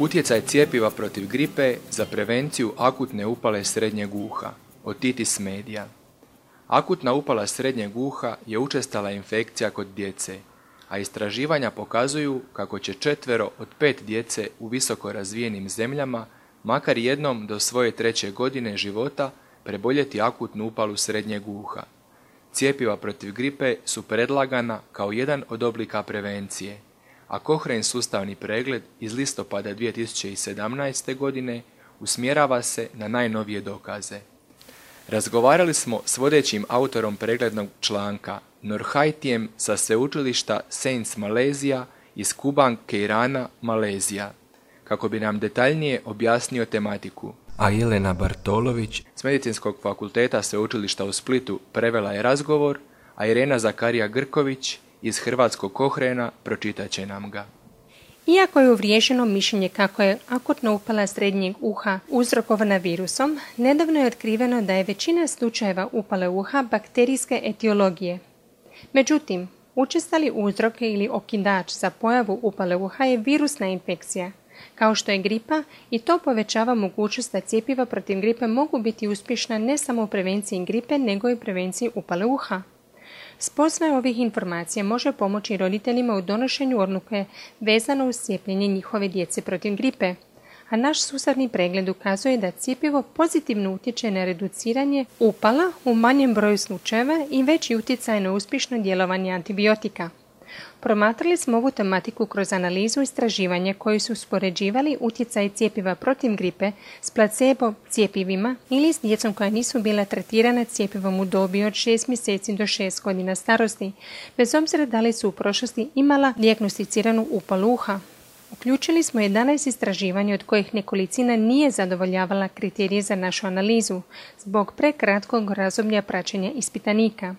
Utjecaj cijepiva protiv gripe za prevenciju akutne upale srednjeg uha. Otitis media. Akutna upala srednjeg uha je učestala infekcija kod djece, a istraživanja pokazuju kako će četvero od pet djece u visoko razvijenim zemljama makar jednom do svoje treće godine života preboljeti akutnu upalu srednjeg uha. Cijepiva protiv gripe su predlagana kao jedan od oblika prevencije, a Kohren sustavni pregled iz listopada 2017. godine usmjerava se na najnovije dokaze. Razgovarali smo s vodećim autorom preglednog članka Norhaitijem sa sveučilišta Saints Malezija iz Kuban Keirana, Malezija, kako bi nam detaljnije objasnio tematiku. A Jelena Bartolović s Medicinskog fakulteta sveučilišta u Splitu prevela je razgovor, a Irena Zakarija Grković iz Hrvatskog kohrena pročitat će nam ga. Iako je uvriježeno mišljenje kako je akutna upala srednjeg uha uzrokovana virusom, nedavno je otkriveno da je većina slučajeva upale uha bakterijske etiologije. Međutim, učestali uzrok ili okidač za pojavu upale uha je virusna infekcija, kao što je gripa i to povećava mogućnost da cijepiva protiv gripe mogu biti uspješna ne samo u prevenciji gripe, nego i prevenciji upale uha. Spoznaje ovih informacija može pomoći roditeljima u donošenju odluke vezano uz cijepljenje njihove djece protiv gripe, a naš sustavni pregled ukazuje da cijepivo pozitivno utječe na reduciranje upala u manjem broju slučajeva i veći utjecaj na uspješno djelovanje antibiotika. Promatrali smo ovu tematiku kroz analizu istraživanja koji su uspoređivali utjecaj cijepiva protiv gripe s placebo cijepivima ili s djecom koja nisu bila tretirana cijepivom u dobi od 6 mjeseci do 6 godina starosti, bez obzira da li su u prošlosti imala dijagnosticiranu upalu uha. Uključili smo 11 istraživanja od kojih nekolicina nije zadovoljavala kriterije za našu analizu zbog prekratkog razdoblja praćenja ispitanika.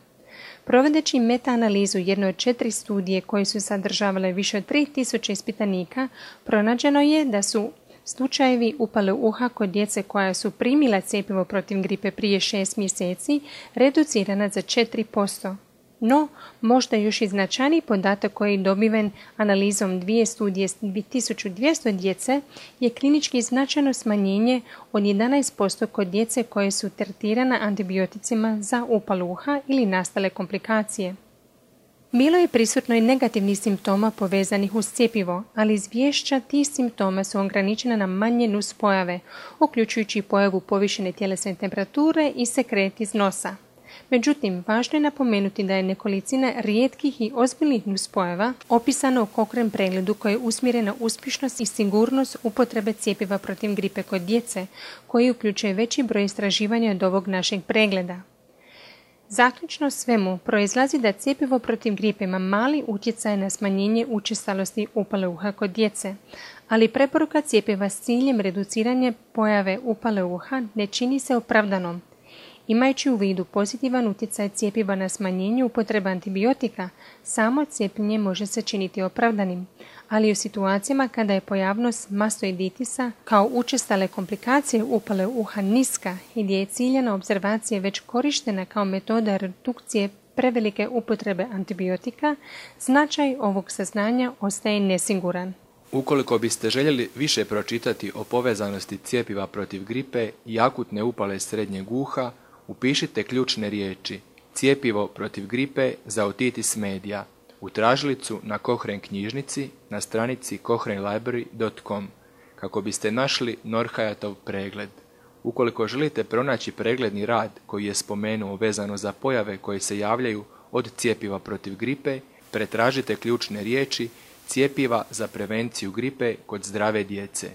Provodeći meta-analizu jedne od četiri studije koje su sadržavale više od 3000 ispitanika, pronađeno je da su slučajevi upale uha kod djece koja su primila cjepivo protiv gripe prije šest mjeseci reducirana za 4%. No, možda još i značajniji podatak koji je dobiven analizom dvije studije s 1200 djece je klinički značajno smanjenje od 11% kod djece koje su tretirana antibioticima za upaluha ili nastale komplikacije. Bilo je prisutno i negativnih simptoma povezanih uz cjepivo, ali izvješća tih simptoma su ograničena na manje nuspojave, uključujući pojavu povišene tjelesne temperature i sekret iz nosa. Međutim, važno je napomenuti da je nekolicina rijetkih i ozbiljnih nuspojava opisana u kokrem pregledu koje je usmjeren na uspješnost i sigurnost upotrebe cijepiva protiv gripe kod djece, koji uključuje veći broj istraživanja od ovog našeg pregleda. Zaključno svemu proizlazi da cijepivo protiv gripe ima mali utjecaj na smanjenje učestalosti upale uha kod djece, ali preporuka cijepiva s ciljem reduciranja pojave upale uha ne čini se opravdanom, Imajući u vidu pozitivan utjecaj cijepiva na smanjenje upotreba antibiotika, samo cijepljenje može se činiti opravdanim, ali u situacijama kada je pojavnost mastoiditisa kao učestale komplikacije upale uha niska i gdje je ciljena observacija već korištena kao metoda redukcije prevelike upotrebe antibiotika, značaj ovog saznanja ostaje nesiguran. Ukoliko biste željeli više pročitati o povezanosti cijepiva protiv gripe i akutne upale srednjeg uha, Upišite ključne riječi cijepivo protiv gripe za otitis media u tražilicu na Kohren knjižnici na stranici kohrenlibrary.com kako biste našli Norhajatov pregled. Ukoliko želite pronaći pregledni rad koji je spomenuo vezano za pojave koje se javljaju od cijepiva protiv gripe, pretražite ključne riječi cijepiva za prevenciju gripe kod zdrave djece.